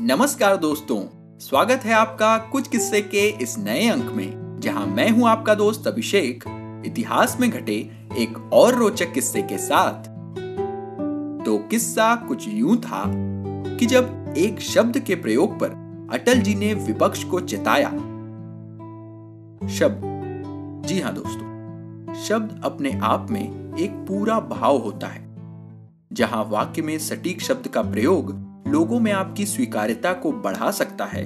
नमस्कार दोस्तों, स्वागत है आपका कुछ किस्से के इस नए अंक में, जहाँ मैं हूँ आपका दोस्त अभिषेक। इतिहास में घटे एक और रोचक किस्से के साथ। तो किस्सा कुछ यूँ था कि जब एक शब्द के प्रयोग पर अटल जी ने विपक्ष को चेताया। शब्द। जी हाँ दोस्तों, शब्द अपने आप में एक पूरा भाव होता है, जहाँ वाक्य में सटीक शब्द का प्रयोग लोगों में आपकी स्वीकार्यता को बढ़ा सकता है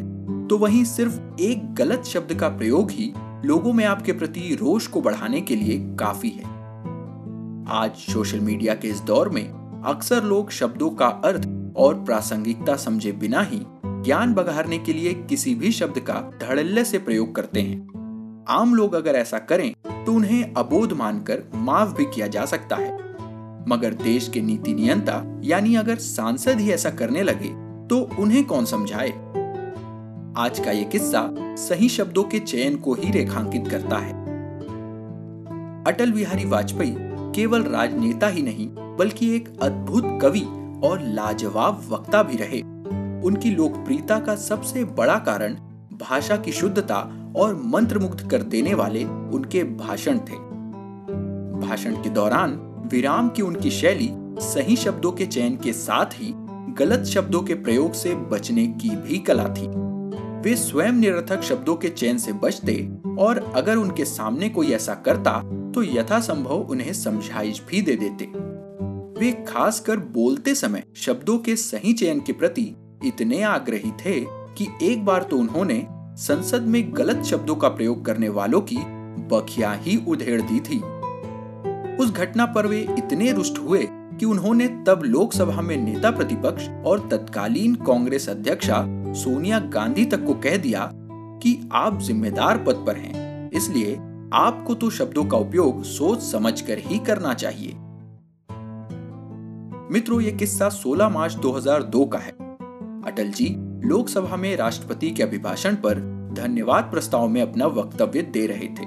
तो वहीं सिर्फ़ एक गलत शब्द का प्रयोग ही लोगों में आपके प्रति रोष को बढ़ाने के लिए काफ़ी है। आज सोशल मीडिया के इस दौर में अक्सर लोग शब्दों का अर्थ और प्रासंगिकता समझे बिना ही ज्ञान बघारने के लिए किसी भी शब्द का धड़ल्ले से प्रयोग करते हैं। आम लोग अगर ऐसा करें तो उन्हें अबोध मानकर माफ़ भी किया जा सकता है। मगर देश के नीति नियंता, यानी अगर सांसद ही ऐसा करने लगे तो उन्हें कौन समझाए? आज का ये किस्सा सही शब्दों के चयन को ही रेखांकित करता है। अटल बिहारी वाजपेयी केवल राजनेता ही नहीं, बल्कि एक अद्भुत कवि और लाजवाब वक्ता भी रहे। उनकी लोकप्रियता का सबसे बड़ा कारण भाषा की शुद्धता और मंत्रमुग्ध कर देने वाले उनके भाषण थे। भाषण के दौरान विराम की उनकी शैली सही शब्दों के चयन के साथ ही गलत शब्दों के प्रयोग से बचने की भी कला थी। वे स्वयं निरर्थक शब्दों के चयन से बचते और अगर उनके सामने कोई ऐसा करता तो यथासंभव उन्हें समझाइश भी दे देते। वे खासकर बोलते समय शब्दों के सही चयन के प्रति इतने आग्रही थे कि एक बार तो उन्होंने संसद में गलत शब्दों का प्रयोग करने वालों की बखिया ही उधेड़ दी थी। उस घटना पर वे इतने रुष्ट हुए कि उन्होंने तब लोकसभा में नेता प्रतिपक्ष और तत्कालीन कांग्रेस अध्यक्षा सोनिया गांधी तक को कह दिया कि आप जिम्मेदार पद पर हैं, इसलिए आपको तो शब्दों का उपयोग सोच समझकर ही करना चाहिए। मित्रों, ये किस्सा 16 मार्च 2002 का है। अटल जी, लोकसभा में राष्ट्रपति के अभिभाषण पर धन्यवाद प्रस्ताव में अपना वक्तव्य दे रहे थे।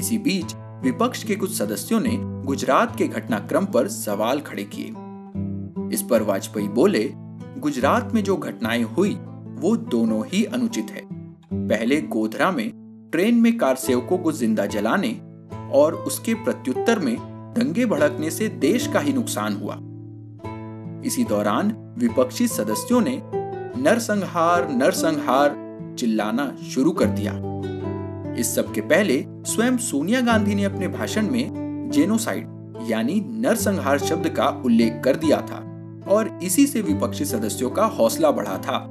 इसी बीच विपक्ष के कुछ सदस्यों ने गुजरात के घटनाक्रम पर सवाल खड़े किए। इस पर वाजपेयी बोले, गुजरात में जो घटनाएँ हुई, वो दोनों ही अनुचित है। पहले गोधरा में ट्रेन में कार सेवकों को ज़िंदा जलाने और उसके प्रत्युत्तर में दंगे भड़कने से देश का ही नुकसान हुआ। इसी दौरान विपक्षी सदस्यों ने नरसंहार नरसंहार चिल्लाना शुरू कर दिया। इस सब के पहले स्वयं सोनिया गांधी ने अपने भाषण में जेनोसाइड, यानी नरसंहार शब्द का उल्लेख कर दिया था, और इसी से विपक्षी सदस्यों का हौसला बढ़ा था।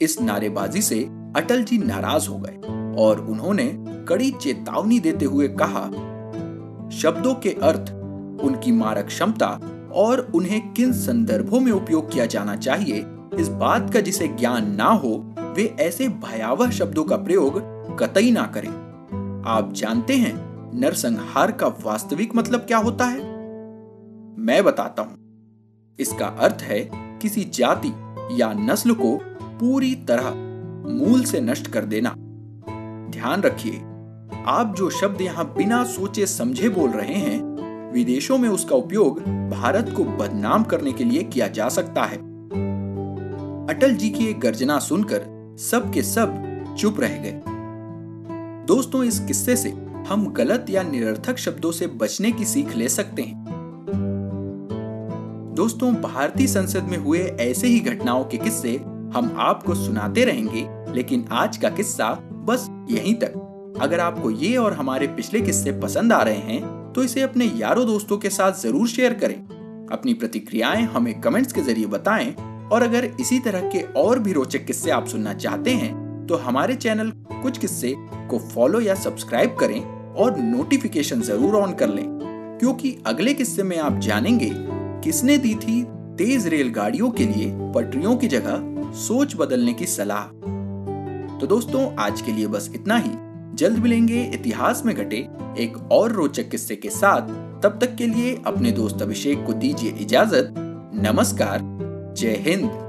इस नारेबाजी से अटल जी नाराज़ हो गए, और उन्होंने कड़ी चेतावनी देते हुए कहा, शब्दों के अर्थ, उनकी मारक क्षमता, और उन्हें किन संदर्भों में उपयोग किया जाना चाहिए, इस बात का जिसे ज्ञान ना हो, वे ऐसे भयावह शब्दों का प्रयोग कतई ना करें। आप जानते हैं नरसंहार का वास्तविक मतलब क्या होता है? मैं बताता हूँ। इसका अर्थ है, किसी जाति या नस्ल को पूरी तरह मूल से नष्ट कर देना। ध्यान रखिए, आप जो शब्द यहाँ बिना सोचे समझे बोल रहे हैं, विदेशों में उसका उपयोग भारत को बदनाम करने के लिए किया जा सकता है। अटल जी की एक गर्जना सुनकर सब के सब चुप रह गए। दोस्तों, इस किस्से से हम गलत या निरर्थक शब्दों से बचने की सीख ले सकते हैं। दोस्तों, भारतीय संसद में हुए ऐसे ही घटनाओं के किस्से हम आपको सुनाते रहेंगे, लेकिन आज का किस्सा बस यहीं तक। अगर आपको ये और हमारे पिछले किस्से पसंद आ रहे हैं तो इसे अपने यारों दोस्तों के साथ ज़रूर शेयर करें। अपनी प्रतिक्रियाएँ हमें कमेंट्स के ज़रिए बताएँ, और अगर इसी तरह के और भी रोचक किस्से आप सुनना चाहते हैं तो हमारे चैनल कुछ किस्से को फॉलो या सब्सक्राइब करें। और नोटिफिकेशन ज़रूर ऑन कर लें, क्योंकि अगले किस्से में आप जानेंगे किसने दी थी तेज रेलगाड़ियों के लिए पटरियों की जगह सोच बदलने की सलाह। तो दोस्तों, आज के लिए बस इतना ही। जल्द मिलेंगे इतिहास में घटे एक और रोचक किस्से के साथ। तब तक के लिए अपने दोस्त अभिषेक को दीजिए इजाज़त। नमस्कार, जय हिंद।